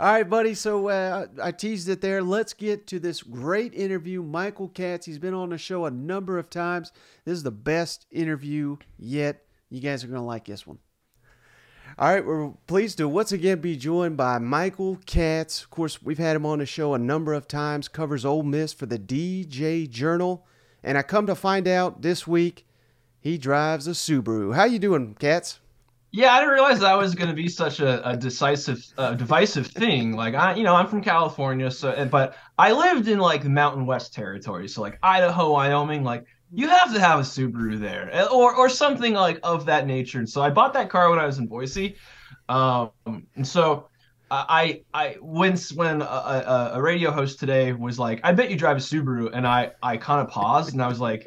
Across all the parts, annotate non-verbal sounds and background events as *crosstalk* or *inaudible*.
All right, buddy. So uh, I teased it there. Let's get to this great interview. Michael Katz, he's been on the show a number of times. This is the best interview yet. You guys are going to like this one. All right, we're pleased to once again be joined by Michael Katz. Of course, we've had him on the show a number of times, covers Ole Miss for the DJ Journal. And I come to find out this week he drives a Subaru. How you doing, Katz? Yeah, I didn't realize that was going to be such a, a decisive, uh, divisive thing. Like I, you know, I'm from California, so but I lived in like the Mountain West territory, so like Idaho, Wyoming, like you have to have a Subaru there, eh, or or something like of that nature. And so I bought that car when I was in Boise, um, and so I I when when a, a, a radio host today was like, "I bet you drive a Subaru," and I I kind of paused and I was like,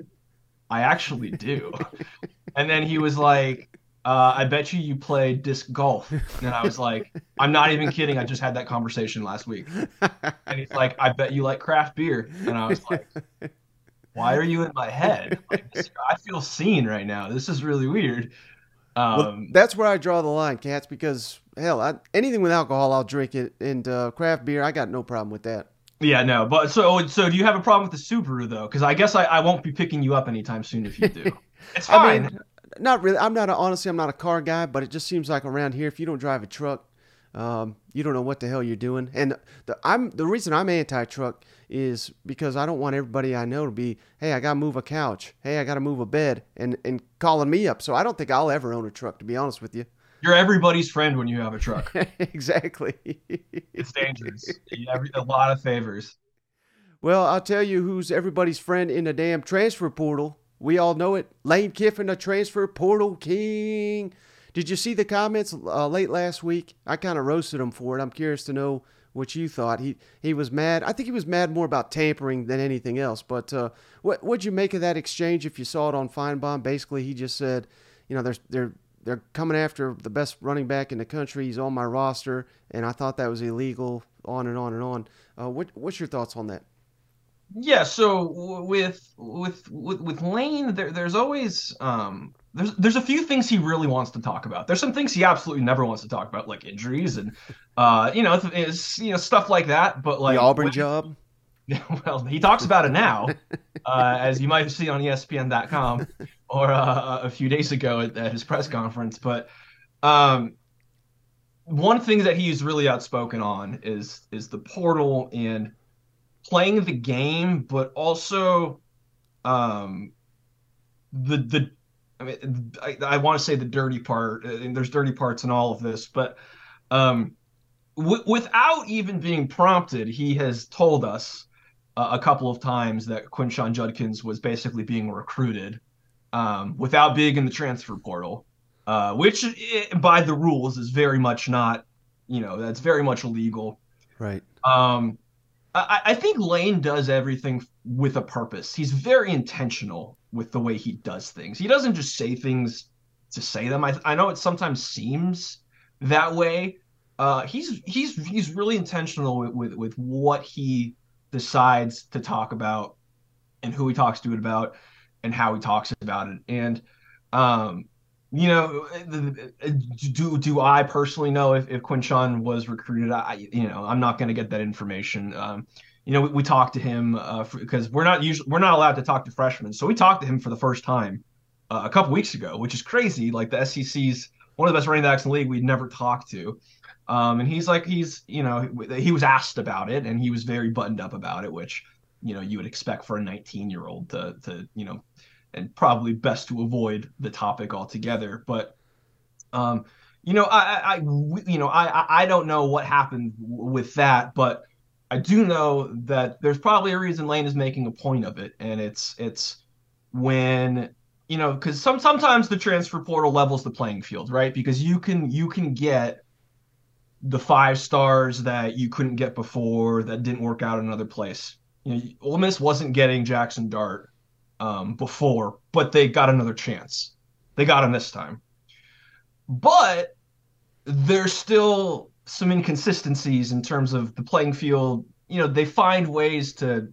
"I actually do," *laughs* and then he was like uh, I bet you you play disc golf. *laughs* And I was like, I'm not even kidding. I just had that conversation last week. And he's like, I bet you like craft beer. And I was like, why are you in my head? Like, this, I feel seen right now. This is really weird. Um, well, that's where I draw the line, Katz, because hell, I, anything with alcohol, I'll drink it. And uh, craft beer, I got no problem with that. Yeah, no, but so so do you have a problem with the Subaru though? Because I guess I, I won't be picking you up anytime soon if you do. *laughs* It's fine. I mean, not really. I'm not a, honestly. I'm not a car guy, but it just seems like around here, if you don't drive a truck, um, you don't know what the hell you're doing. And the I'm the reason I'm anti-truck is because I don't want everybody I know to be, hey, I gotta move a couch, hey, I gotta move a bed, and and calling me up. So I don't think I'll ever own a truck, to be honest with you. You're everybody's friend when you have a truck. *laughs* exactly. it's dangerous. You have a lot of favors. Well, I'll tell you who's everybody's friend in the damn transfer portal we all know it. Lane Kiffin, a transfer portal king. Did you see the comments uh, late last week? I kind of roasted him for it. I'm curious to know what you thought. He he was mad. I think he was mad more about tampering than anything else. But uh, what what'd you make of that exchange? If you saw it on Finebaum, basically he just said, you know, they're they're they're coming after the best running back in the country. He's on my roster, and I thought that was illegal. On and on and on. Uh, what what's your thoughts on that? Yeah, so with with with, with Lane, there, there's always um, there's there's a few things he really wants to talk about. There's some things he absolutely never wants to talk about, like injuries and uh, you know, is you know stuff like that. But like the Auburn job. *laughs* Well, he talks about it now, *laughs* uh, as you might see on ESPN.com *laughs* or uh, a few days ago at, at his press conference. But um, one thing that he's really outspoken on is is the portal and playing the game, but also um, the the I mean, I, I want to say the dirty part, uh, and there's dirty parts in all of this, but um, w- without even being prompted, he has told us uh, a couple of times that Quinshon Judkins was basically being recruited um, without being in the transfer portal, uh, which eh, by the rules is very much not, you know, that's very much illegal. Right. Um, I, I think Lane does everything with a purpose. He's very intentional with the way he does things. He doesn't just say things to say them. I, I know it sometimes seems that way. Uh, he's he's he's really intentional with, with with what he decides to talk about and who he talks to it about and how he talks about it. And um, you know, do do I personally know if, if Quinshon was recruited? I, you know, I'm not going to get that information. Um, you know, we, we talked to him uh, because we're not usually we're not allowed to talk to freshmen, so we talked to him for the first time uh, a couple weeks ago, which is crazy. Like the SEC's one of the best running backs in the league, we'd never talked to, um, and he's like he's you know he was asked about it and he was very buttoned up about it, which you know you would expect for a 19 year old to to you know and probably best to avoid the topic altogether. But um, you know, I, I, you know, I, I don't know what happened with that, but I do know that there's probably a reason Lane is making a point of it, and it's it's when you know because some sometimes the transfer portal levels the playing field, right? Because you can you can get the five stars that you couldn't get before that didn't work out in another place. You know, Ole Miss wasn't getting Jaxson Dart um, before, but they got another chance. They got him this time. But there's still some inconsistencies in terms of the playing field. You know, they find ways to,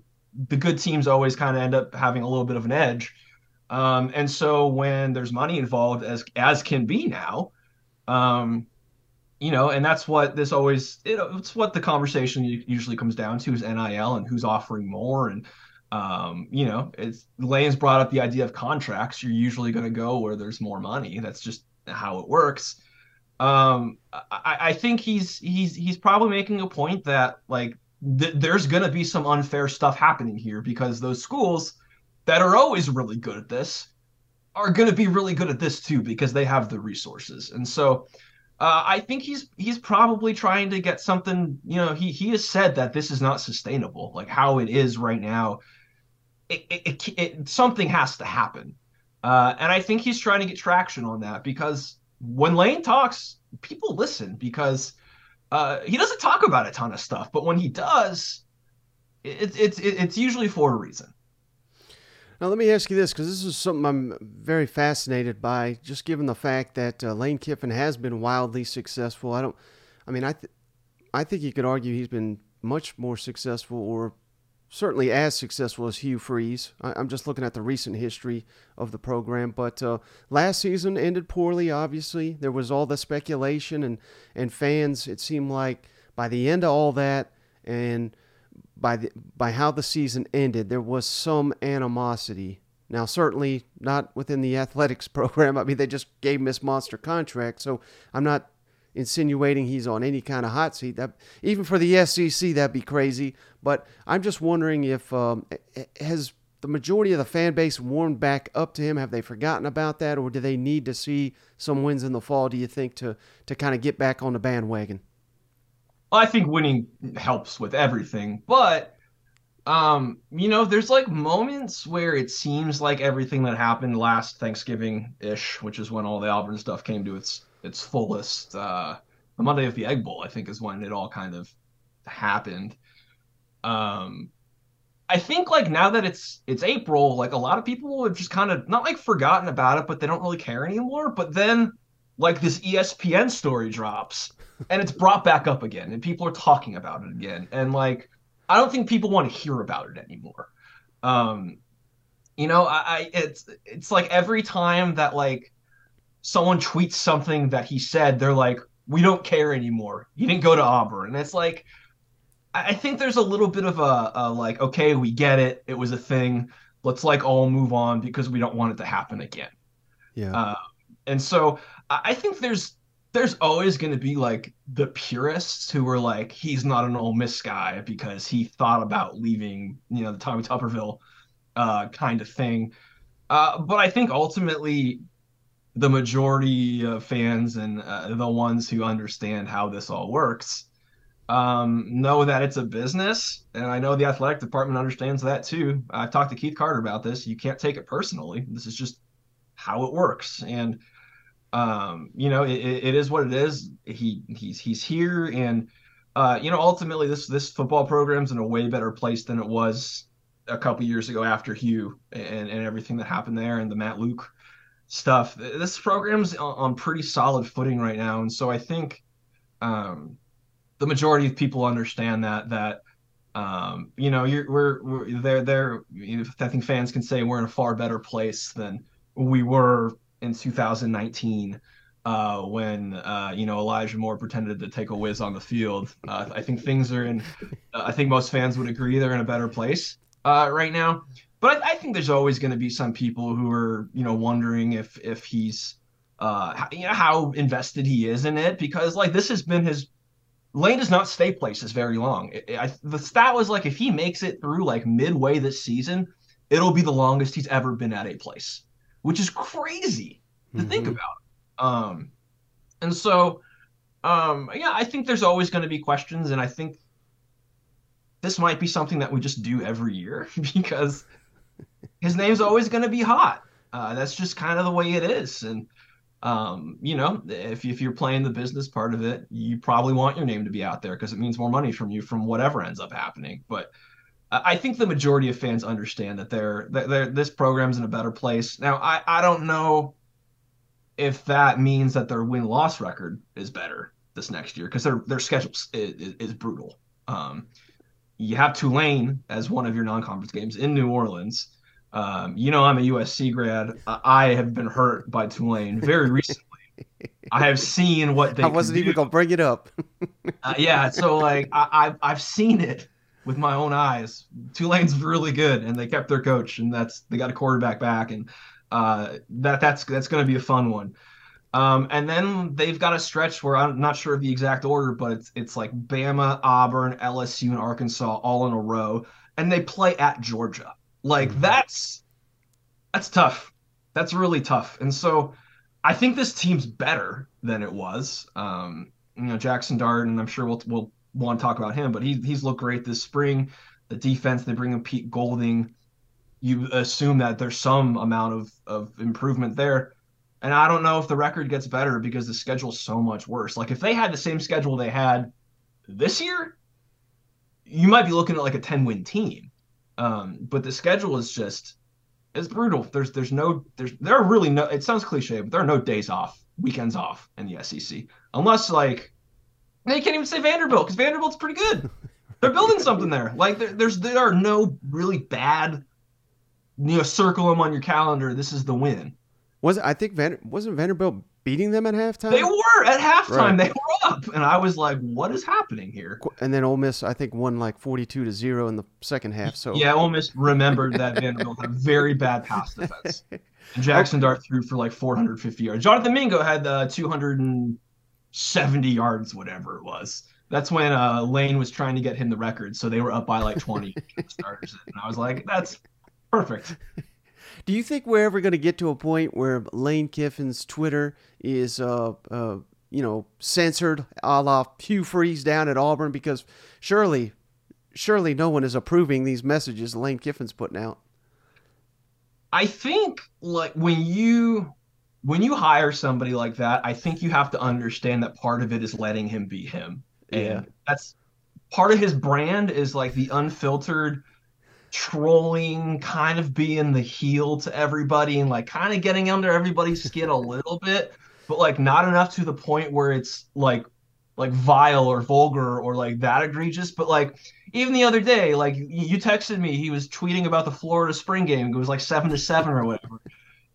the good teams always kind of end up having a little bit of an edge. Um, and so when there's money involved, as as can be now, um, you know, and that's what this always it, it's what the conversation usually comes down to is NIL and who's offering more and um, you know, it's Lane's brought up the idea of contracts. You're usually going to go where there's more money. That's just how it works. Um, I, I think he's he's he's probably making a point that like th- there's going to be some unfair stuff happening here because those schools that are always really good at this are going to be really good at this too because they have the resources. And so uh, I think he's he's probably trying to get something. You know, he he has said that this is not sustainable. Like how it is right now, it, it, it, it something has to happen. Uh, and I think he's trying to get traction on that because when Lane talks, people listen because uh, he doesn't talk about a ton of stuff, but when he does, it's it's it's usually for a reason. Now, let me ask you this because this is something I'm very fascinated by, just given the fact that uh, Lane Kiffin has been wildly successful. I don't, I mean, I, th- I think you could argue he's been much more successful, or certainly as successful as Hugh Freeze. I, am just looking at the recent history of the program, but uh, last season ended poorly. Obviously, there was all the speculation and and fans. It seemed like by the end of all that and by the by how the season ended, there was some animosity. Now, certainly not within the athletics *laughs* program. I mean, they just gave Miss monster contract, so I'm not insinuating he's on any kind of hot seat. That even for the SEC, that'd be crazy. But I'm just wondering if um, has the majority of the fan base warmed back up to him? Have they forgotten about that, or do they need to see some wins in the fall? Do you think to to kind of get back on the bandwagon? I think winning helps with everything, but um, you know, there's like moments where it seems like everything that happened last Thanksgiving ish, which is when all the Auburn stuff came to its its fullest. Uh, the Monday of the Egg Bowl, I think, is when it all kind of happened. Um, I think like now that it's it's April, like a lot of people have just kind of not like forgotten about it, but they don't really care anymore. But then like this ESPN story drops and it's brought back up again and people are talking about it again and like i don't think people want to hear about it anymore um you know I, I it's it's like every time that like someone tweets something that he said they're like we don't care anymore. He didn't go to auburn. And it's like i think there's a little bit of a, a like okay we get it. It was a thing. Let's like all move on because we don't want it to happen again. Yeah. Uh, and so i think there's there's always going to be like the purists who are like, he's not an Ole Miss guy because he thought about leaving, you know, the Tommy Tuberville uh, kind of thing. Uh, but I think ultimately, the majority of fans and uh, the ones who understand how this all works um, know that it's a business. And I know the athletic department understands that too. I've talked to Keith Carter about this. You can't take it personally. This is just how it works. And um, you know, it, it is what it is. He he's he's here, and uh, you know, ultimately, this this football program's in a way better place than it was a couple years ago after Hugh and and everything that happened there and the Matt Luke stuff. This program's on pretty solid footing right now, and so I think um, the majority of people understand that that um, you know you're we're, we're they're they're you know, I think fans can say we're in a far better place than we were in 2019 uh, when uh, you know Elijah Moore pretended to take a whiz on the field. Uh, I think things are in. I think most fans would agree they're in a better place uh, right now. But I, I think there's always going to be some people who are you know wondering if if he's uh, how, you know how invested he is in it because like this has been his. Lane does not stay places very long. It, I, the stat was like if he makes it through like midway this season, it'll be the longest he's ever been at a place which is crazy to mm-hmm. think about. Um, and so, um, yeah, I think there's always going to be questions, and I think this might be something that we just do every year *laughs* because his name's always going to be hot. Uh, that's just kind of the way it is, and um, you know, if if you're playing the business part of it, you probably want your name to be out there because it means more money from you from whatever ends up happening. But I think the majority of fans understand that they're, they're this program's in a better place. Now, I, I don't know if that means that their win loss record is better this next year because their their schedule is, is, brutal. Um, you have Tulane as one of your non-conference games in New Orleans. Um, you know, I'm a USC grad. I have been hurt by Tulane very recently I have seen what they. *laughs* I wasn't even gonna bring it up. *laughs* uh, yeah, so like I, I've I've seen it with my own eyes. Tulane's really good, and they kept their coach, and that's they got a quarterback back, and uh, that that's that's going to be a fun one. Um, and then they've got a stretch where I'm not sure of the exact order, but it's it's like Bama, Auburn, LSU, and Arkansas all in a row, and they play at Georgia. Like mm-hmm. that's that's tough. That's really tough. And so I think this team's better than it was. Um, you know, Jaxson Dart, and I'm sure we'll we'll want to talk about him, but he, he's looked great this spring. The defense, they bring in Pete Golding. You assume that there's some amount of, of improvement there. And I don't know if the record gets better because the schedule's so much worse. Like if they had the same schedule they had this year, you might be looking at like a 10 win team. Um, but the schedule is just it's brutal. There's there's no there's there are really no it sounds cliche, but there are no days off, weekends off in the SEC. Unless like they can't even say Vanderbilt because Vanderbilt's pretty good. *laughs* They're building something there. Like there, there's there are no really bad. You know, circle them on your calendar. This is the win. Was I think Van, wasn't Vanderbilt beating them at halftime? They were at halftime. Right. They were up, and I was like, "What is happening here?" And then Ole Miss, I think, won like forty-two to zero in the second half. So yeah, Ole Miss remembered that Vanderbilt had a very bad pass defense. Jaxson Dart threw for like 450 yards. Jonathan Mingo had uh, 200 and 70 yards, whatever it was. That's when uh, Lane was trying to get him the record, so they were up by like 20 *laughs* starters, and I was like, "That's perfect." Do you think we're ever going to get to a point where Lane Kiffin's Twitter is, uh, uh, you know, censored, a la Hugh Freeze down at Auburn? Because surely, surely, no one is approving these messages Lane Kiffin's putting out. I think like when you when you hire somebody like that, I think you have to understand that part of it is letting him be him. And yeah. that's part of his brand is like the unfiltered trolling, kind of being the heel to everybody and like kind of getting under everybody's *laughs* skin a little bit, but like not enough to the point where it's like like vile or vulgar or like that egregious. But like even the other day, like you texted me, he was tweeting about the Florida spring game. It was like seven to seven or whatever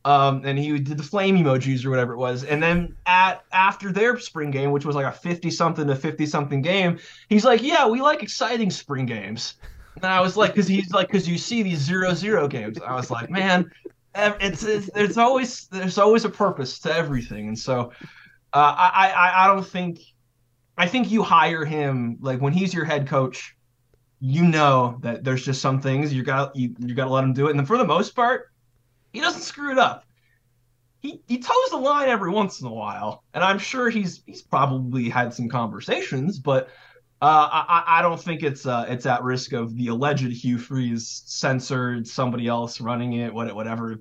um, and he did the flame emojis or whatever it was. And then at after their spring game, which was like a fifty something to fifty something game, he's like, "Yeah, we like exciting spring games." And I was like, because he's like, because you see these zero zero games. I was like, man, it's, it's there's always there's always a purpose to everything, and so uh, I I I don't think I think you hire him like when he's your head coach. You know that there's just some things you got you, you got to let him do it, and then for the most part, he doesn't screw it up. He he toes the line every once in a while, and I'm sure he's he's probably had some conversations, but uh, I I don't think it's uh it's at risk of the alleged Hugh Freeze censored somebody else running it, whatever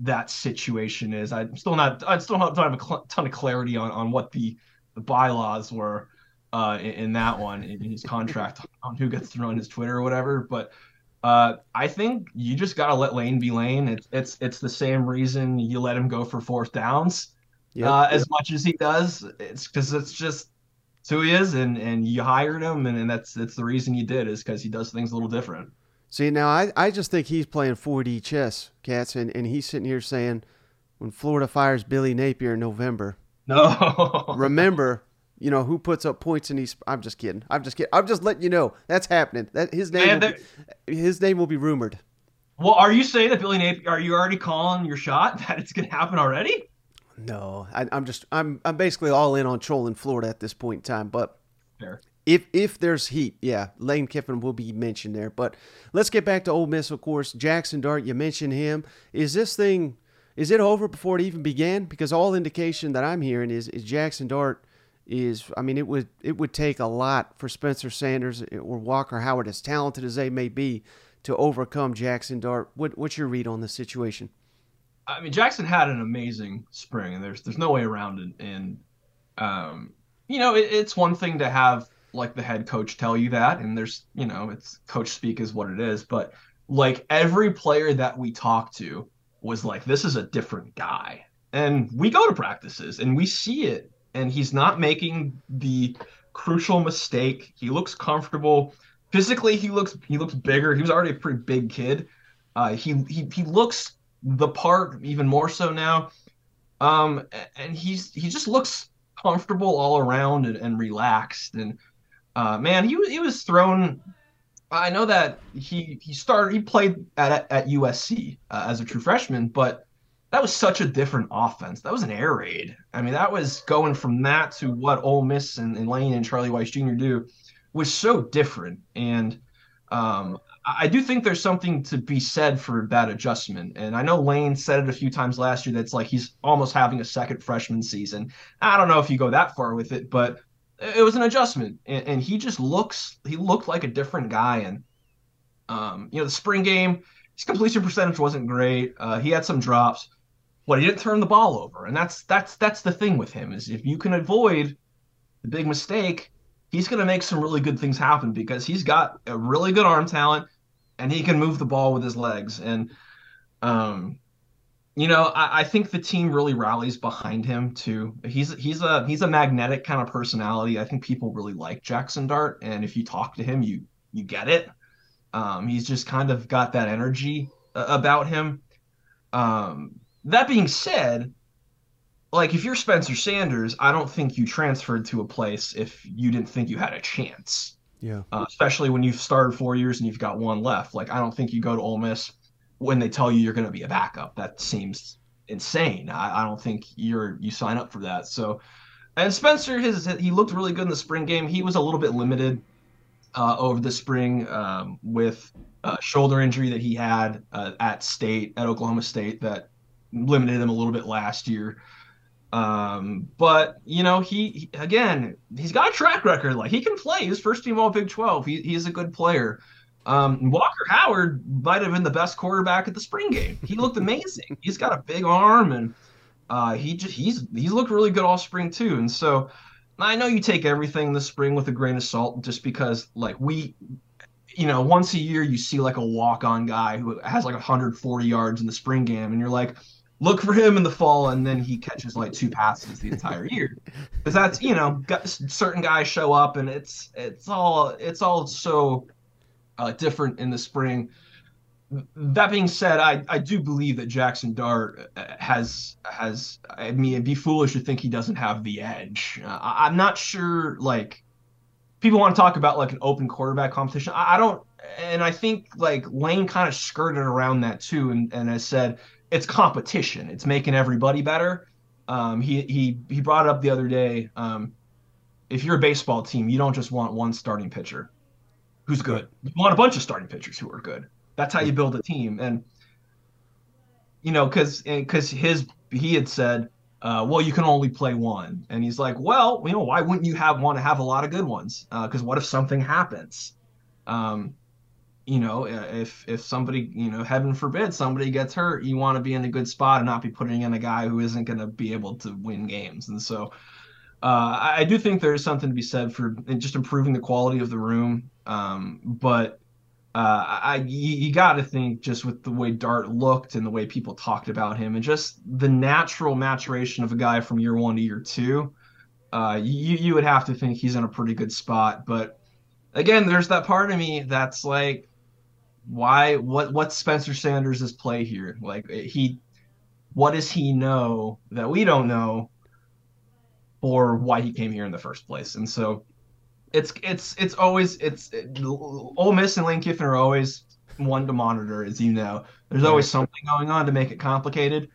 that situation is. I'm still not I still don't have a ton of clarity on on what the the bylaws were uh in, in that one in his contract *laughs* on who gets to run his Twitter or whatever, but uh, I think you just gotta let Lane be Lane. It's it's it's the same reason you let him go for fourth downs yep, uh, yep. as much as he does. It's because it's just it's who he is, and and you hired him, and, and that's that's the reason you did is because he does things a little different. See, now I, I just think he's playing 4D chess, Katz, and, and he's sitting here saying, when Florida fires Billy Napier in November, *laughs* no, remember you know who puts up points in these. I'm just kidding. I'm just kidding. I'm just letting you know that's happening. That his name, Man, be, his name will be rumored. Well, are you saying that Billy Napier? Are you already calling your shot *laughs* that it's going to happen already? No, I, am just I'm I'm basically all in on trolling Florida at this point in time. But Fair. if if there's heat, yeah, Lane Kiffin will be mentioned there. But let's get back to Ole Miss, of course. Jaxson Dart, you mentioned him. Is this thing? Is it over before it even began? Because all indication that I'm hearing is is Jaxson Dart is I mean it would it would take a lot for Spencer Sanders or Walker Howard, as talented as they may be, to overcome Jaxson Dart. What, what's your read on the situation? I mean, Jaxson had an amazing spring, and there's there's no way around it. And um, you know, it, it's one thing to have like the head coach tell you that, and there's you know, it's coach speak is what it is. But like every player that we talked to was like, this is a different guy. And we go to practices and we see it and he's not making the crucial mistake. He looks comfortable. Physically, he looks he looks bigger. He was already a pretty big kid. Uh, he he he looks the part even more so now. Um, and he's he just looks comfortable all around and, and relaxed. And uh, man, he he was thrown. I know that he he started he played at at USC uh, as a true freshman, but that was such a different offense. That was an air raid. I mean, that was going from that to what Ole Miss and, and Lane and Charlie Weis Jr. do was so different. And um, I do think there's something to be said for that adjustment. And I know Lane said it a few times last year that's like he's almost having a second freshman season. I don't know if you go that far with it, but it was an adjustment. And, and he just looks, he looked like a different guy. And, um, you know, the spring game, his completion percentage wasn't great. Uh, he had some drops, but he didn't turn the ball over. And that's, that's, that's the thing with him is if you can avoid the big mistake, he's going to make some really good things happen because he's got a really good arm talent and he can move the ball with his legs. And, um, you know, I, I, think the team really rallies behind him too. He's he's a he's a magnetic kind of personality. I think people really like Jaxson Dart, and if you talk to him, you you get it. Um, he's just kind of got that energy uh, about him. Um, that being said, like if you're Spencer Sanders, I don't think you transferred to a place if you didn't think you had a chance. Yeah. Uh, especially when you've started four years and you've got one left. Like I don't think you go to Ole Miss when they tell you you're going to be a backup. That seems insane. I, I, don't think you're you sign up for that. So, and Spencer, his he looked really good in the spring game. He was a little bit limited uh, over the spring um, with a shoulder injury that he had uh, at State at Oklahoma State that limited him a little bit last year. Um, but you know, he, he, again, he's got a track record. Like he can play. He's first team All Big Twelve. He, he's a good player. Um, Walker Howard might have been the best quarterback at the spring game. He looked amazing. *laughs* He's got a big arm, and uh, he just he's he's looked really good all spring too. And so I know you take everything this spring with a grain of salt, just because like we, you know, once a year you see like a walk on guy who has like 140 yards in the spring game, and you're like, look for him in the fall, and then he catches like two passes the entire year. *laughs* Because that's you know, certain guys show up, and it's it's all it's all so uh, different in the spring. That being said, I, I do believe that Jaxson Dart uh, has has. I mean, it'd be foolish to think he doesn't have the edge. Uh, I, I'm not sure. Like, people want to talk about like an open quarterback competition. I, I don't, and I think like Lane kind of skirted around that too, and and has said it's competition. It's making everybody better. Um, he he he brought it up the other day. Um, if you're a baseball team, you don't just want one starting pitcher who's good. You want a bunch of starting pitchers who are good. That's how you build a team. And you know, because because his he had said, uh, well, you can only play one, and he's like, well, you know, why wouldn't you have want to have a lot of good ones? Because uh, what if something happens? Um, you know, if if somebody, you know, heaven forbid, somebody gets hurt, you want to be in a good spot and not be putting in a guy who isn't going to be able to win games. And so, uh, I, do think there is something to be said for just improving the quality of the room. Um, but uh, I you, you got to think just with the way Dart looked and the way people talked about him and just the natural maturation of a guy from year one to year two. Uh, you you would have to think he's in a pretty good spot, but again, there's that part of me that's like, why what what's Spencer Sanders' play here? Like eh, he what does he know that we don't know or why he came here in the first place? And so it's it's it's always it's it, Ole Miss and Lane Kiffin are always one to monitor, as you know. There's always something going on to make it complicated.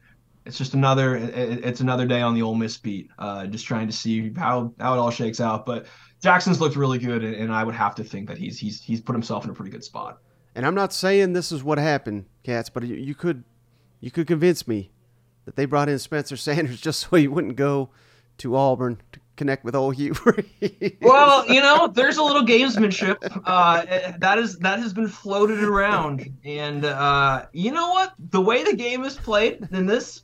It's just another it, it's another day on the Ole Miss beat, uh, just trying to see how how it all shakes out. But Jaxson's looked really good, and, and I would have to think that he's he's he's put himself in a pretty good spot. And I'm not saying this is what happened, Katz, but you, you could you could convince me that they brought in Spencer *laughs* Sanders just so he wouldn't go to Auburn to connect with old Hugh. *laughs* well, you know, there's a little gamesmanship uh, that is that has been floated around, and uh, you know what? The way the game is played in this,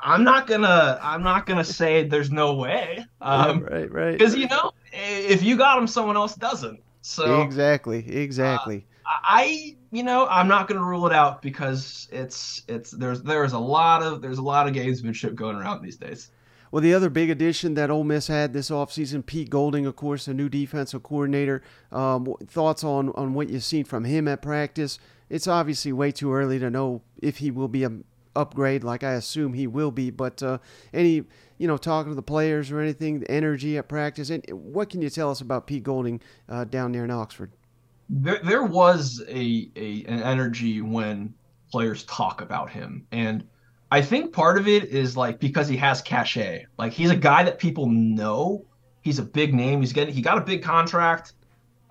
I'm not gonna I'm not gonna say there's no way. Um, yeah, right, right. Because you know, if you got him, someone else doesn't. So exactly, exactly. Uh, I, you know, I'm not going to rule it out because it's it's there's there's a lot of there's a lot of gamesmanship going around these days. Well, the other big addition that Ole Miss had this offseason, Pete Golding, of course, a new defensive coordinator. Um, thoughts on, on what you've seen from him at practice? It's obviously way too early to know if he will be a upgrade, like I assume he will be. But uh, any, you know, talking to the players or anything, the energy at practice, and what can you tell us about Pete Golding uh, down there in Oxford? There, there was a, a an energy when players talk about him, and I think part of it is like because he has cachet. Like he's a guy that people know. He's a big name. He's getting he got a big contract.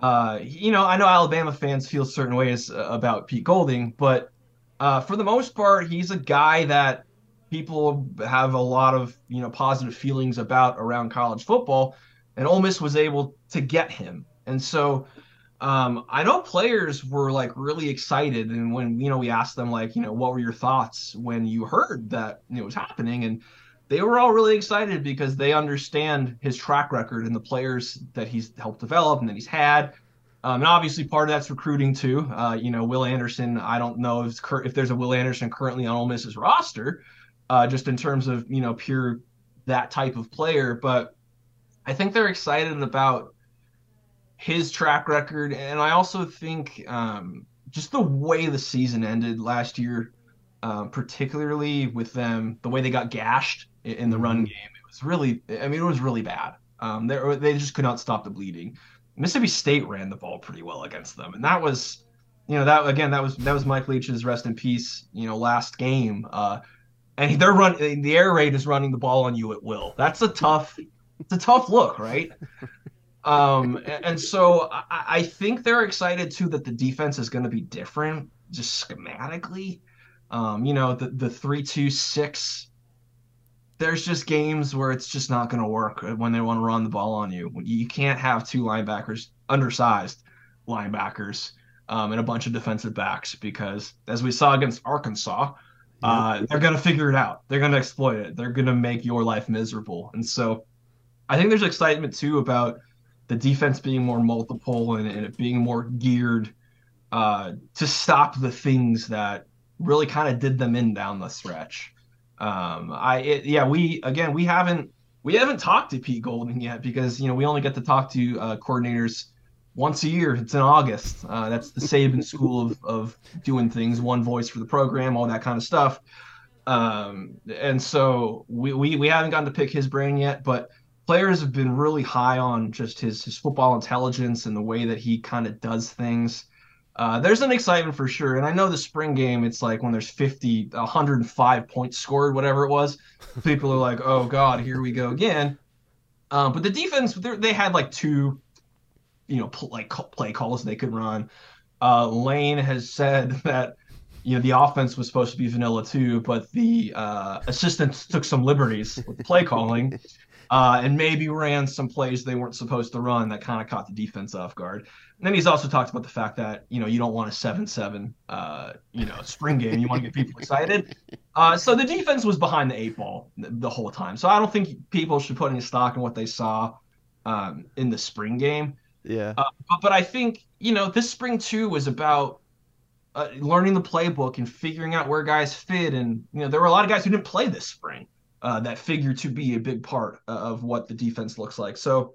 Uh, you know, I know Alabama fans feel certain ways uh, about Pete Golding, but uh, for the most part, he's a guy that people have a lot of you know positive feelings about around college football, and Ole Miss was able to get him. And so um, I know players were like really excited, and when you know we asked them like you know what were your thoughts when you heard that it was happening, and they were all really excited because they understand his track record and the players that he's helped develop and that he's had. Um, and obviously, part of that's recruiting too. Uh, you know, Will Anderson. I don't know if if there's a Will Anderson currently on Ole Miss's roster, uh, just in terms of you know pure that type of player. But I think they're excited about his track record, and I also think um, just the way the season ended last year, uh, particularly with them, the way they got gashed in the run mm-hmm. game. It was really, I mean, it was really bad. Um, they they just could not stop the bleeding. Mississippi State ran the ball pretty well against them, and that was, you know, that again, that was that was Mike Leach's rest in peace, you know, last game. Uh, and they're running the air raid is running the ball on you at will. That's a tough, it's a tough look, right? Um, and so I, I think they're excited too that the defense is going to be different, just schematically. Um, you know, the the three two six there's just games where it's just not going to work when they want to run the ball on you. You can't have two linebackers, undersized linebackers, um, and a bunch of defensive backs because, as we saw against Arkansas, uh, they're going to figure it out. They're going to exploit it. They're going to make your life miserable. And so, I think there's excitement too about the defense being more multiple and, and it being more geared uh, to stop the things that really kind of did them in down the stretch. Um, I it, yeah, we again we haven't we haven't talked to Pete Golding yet because you know we only get to talk to uh, coordinators once a year. It's in August. Uh, that's the Saban school of of doing things. One voice for the program, all that kind of stuff. Um, and so we, we we haven't gotten to pick his brain yet, but players have been really high on just his his football intelligence and the way that he kind of does things. Uh, there's an excitement for sure. And I know the spring game, it's like when there's 50, 105 points scored, whatever it was, people are like, oh, God, here we go again. Um, but the defense, they had like two, you know, pl- like play calls they could run. Uh, Lane has said *laughs* that, you know, the offense was supposed to be vanilla too, but the uh, assistants took some liberties with play calling uh, and maybe ran some plays they weren't supposed to run that kind of caught the defense off guard. And then he's also talked about the fact that you know you don't want a seven-seven, uh, you know, spring game. You want to get people excited. *laughs* Uh, so the defense was behind the eight ball the whole time. So I don't think people should put any stock in what they saw um, in the spring game. Yeah. Uh, but, but I think you know this spring too was about uh, learning the playbook and figuring out where guys fit. And you know there were a lot of guys who didn't play this spring uh, that figure to be a big part of what the defense looks like. So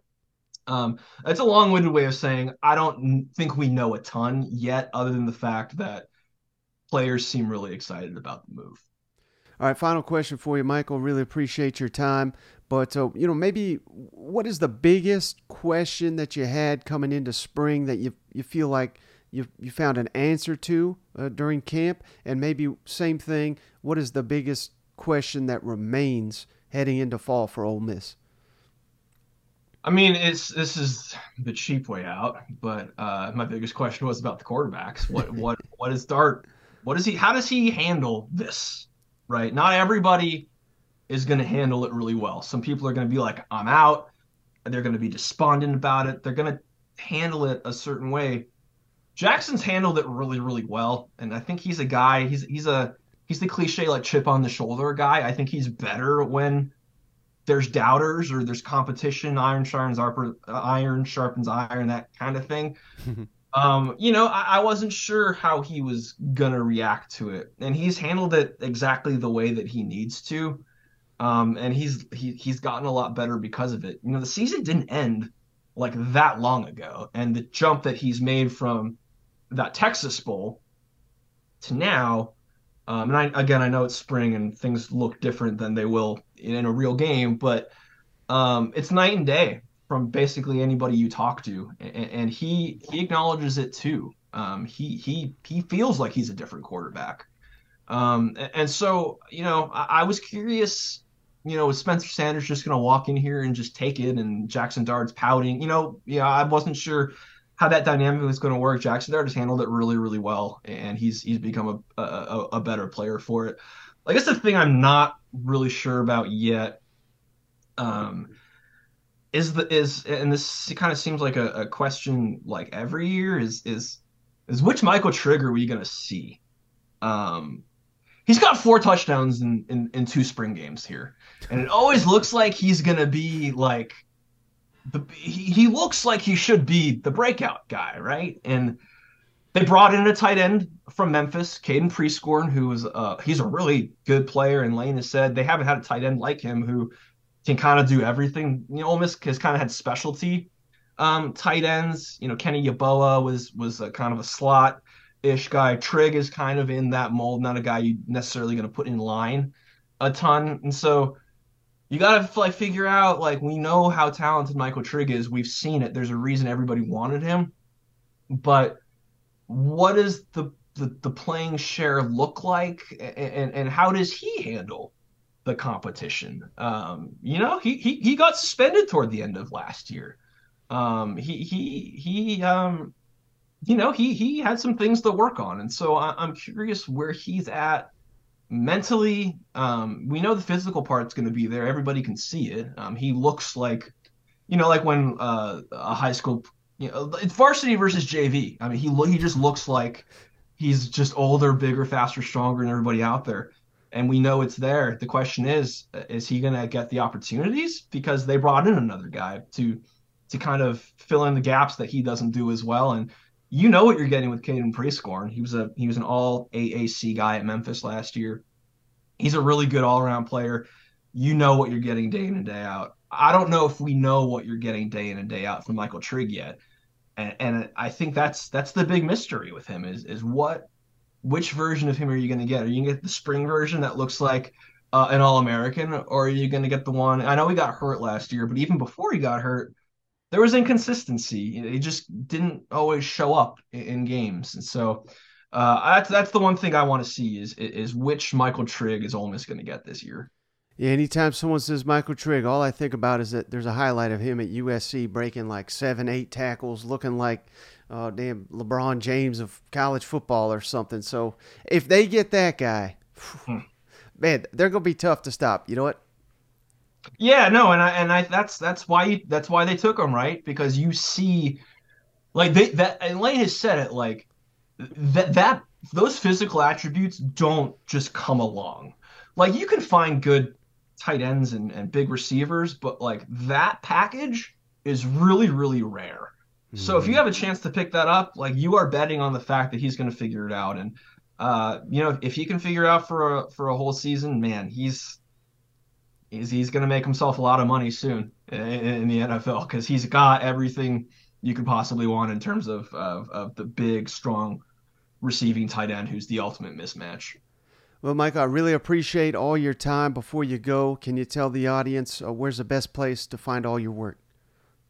um, it's a long-winded way of saying I don't think we know a ton yet, other than the fact that players seem really excited about the move. All right, final question for you, Michael. Really appreciate your time, but uh, you know, maybe what is the biggest question that you had coming into spring that you you feel like you you found an answer to uh, during camp, and maybe same thing. What is the biggest question that remains heading into fall for Ole Miss? I mean, it's this is the cheap way out, but uh, my biggest question was about the quarterbacks. What *laughs* what what is Dart? What is he? How does he handle this? Right? Not everybody is going to handle it really well. Some people are going to be like, "I'm out." They're going to be despondent about it. They're going to handle it a certain way. Jaxson's handled it really, really well, and I think he's a guy. He's he's a he's the cliche like chip on the shoulder guy. I think he's better when there's doubters or there's competition. Iron sharpens iron sharpens iron, that kind of thing. *laughs* um, you know, I, I, wasn't sure how he was gonna react to it, and he's handled it exactly the way that he needs to. Um, and he's he, he's gotten a lot better because of it. You know, the season didn't end like that long ago, and the jump that he's made from that Texas Bowl to now Um, and I, again, I know it's spring and things look different than they will in a real game, but um, it's night and day from basically anybody you talk to, and, and he he acknowledges it too. Um, he he he feels like he's a different quarterback. Um, and so you know, I, I was curious. You know, is Spencer Sanders just going to walk in here and just take it, and Jaxson Dart's pouting? You know, yeah, I wasn't sure how that dynamic was going to work. Jaxson Dart has handled it really, really well, and he's he's become a, a, a better player for it. I guess the thing I'm not really sure about yet um, is the is and this kind of seems like a, a question like every year is is is which Michael Trigger are we gonna see? Um, he's got four touchdowns in, in in two spring games here, and it always looks like he's gonna be like the he, he looks like he should be the breakout guy, right? And they brought in a tight end from Memphis, Caden Prieskorn, who was uh he's a really good player, and Lane has said they haven't had a tight end like him who can kind of do everything. You know, Ole Miss has kind of had specialty um, tight ends. You know, Kenny Yeboah was was a kind of a slot ish guy. Trigg is kind of in that mold, not a guy you necessarily going to put in line a ton. And so you got to like figure out like we know how talented Michael Trigg is. We've seen it. There's a reason everybody wanted him, but what does the the, the playing share look like, and, and, how does he handle the competition. Um, you know, he, he he got suspended toward the end of last year. Um, he he he um, you know, he he had some things to work on, and so I, am curious where he's at mentally. Um, we know the physical part's going to be there. Everybody can see it. Um, he looks like, you know, like when uh, a high school, you know, it's varsity versus JV. I mean, he he just looks like he's just older, bigger, faster, stronger than everybody out there and we know it's there. The question is, is he going to get the opportunities? Because they brought in another guy to to kind of fill in the gaps that he doesn't do as well. And you know what you're getting with Caden Prieskorn. He was a he was an all AAC guy at Memphis last year. He's a really good all around player. You know what you're getting day in and day out. I don't know if we know what you're getting day in and day out from Michael Trigg yet. And, and I think that's that's the big mystery with him is is what which version of him are you going to get? Are you going to get the spring version that looks like uh, an All American, or are you going to get the one? I know he got hurt last year, but even before he got hurt, there was inconsistency. He just didn't always show up in, in games, and so uh, that's that's the one thing I want to see is is which Michael Trigg is Ole Miss going to get this year. Yeah, anytime someone says Michael Trigg, all I think about is that there's a highlight of him at USC breaking like seven, eight tackles, looking like uh, damn LeBron James of college football or something. So if they get that guy, hmm. man, they're gonna be tough to stop. You know what? Yeah, no, and I and I that's that's why you, that's why they took him right because you see, like they that and Lane has said it like that that those physical attributes don't just come along. Like you can find good tight ends and, and big receivers, but like that package is really really rare. So if you have a chance to pick that up, like you are betting on the fact that he's going to figure it out, and uh, you know if he can figure it out for a for a whole season, man, he's he's he's going to make himself a lot of money soon in, in the NFL because he's got everything you could possibly want in terms of, of of the big, strong receiving tight end who's the ultimate mismatch. Well, Mike, I really appreciate all your time. Before you go, can you tell the audience uh, where's the best place to find all your work?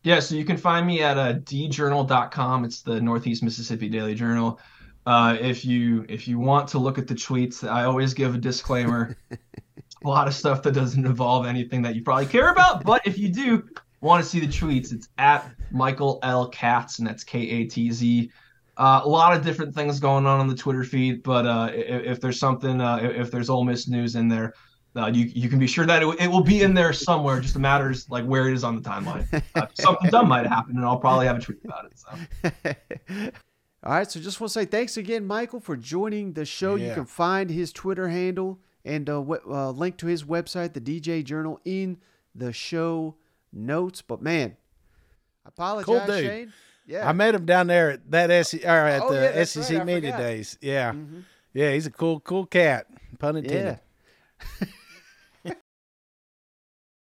Yeah, so you can find me at uh, djournal.com. It's the Northeast Mississippi Daily Journal. Uh, if you if you want to look at the tweets, I always give a disclaimer. *laughs* a lot of stuff that doesn't involve anything that you probably care about, but if you do want to see the tweets, it's at Michael L. Katz, and that's K A T Z. Uh, a lot of different things going on on the Twitter feed, but uh, if, if, there's something, uh, if there's Ole Miss news in there, uh, you you can be sure that it, it, will be in there somewhere. Just matters like where it is on the timeline. Uh, something dumb might have happened, and I'll probably have a tweet about it. So. *laughs* All right, so just want to say thanks again, Michael, for joining the show. Yeah. You can find his Twitter handle and uh, uh, link to his website, the DJ Journal, in the show notes. But man, I apologize, cool Shane. Yeah, I met him down there at that SEC or at oh, the yeah, SEC right. media days. Yeah, mm-hmm. yeah, he's a cool, cool cat. Pun intended. Yeah. *laughs*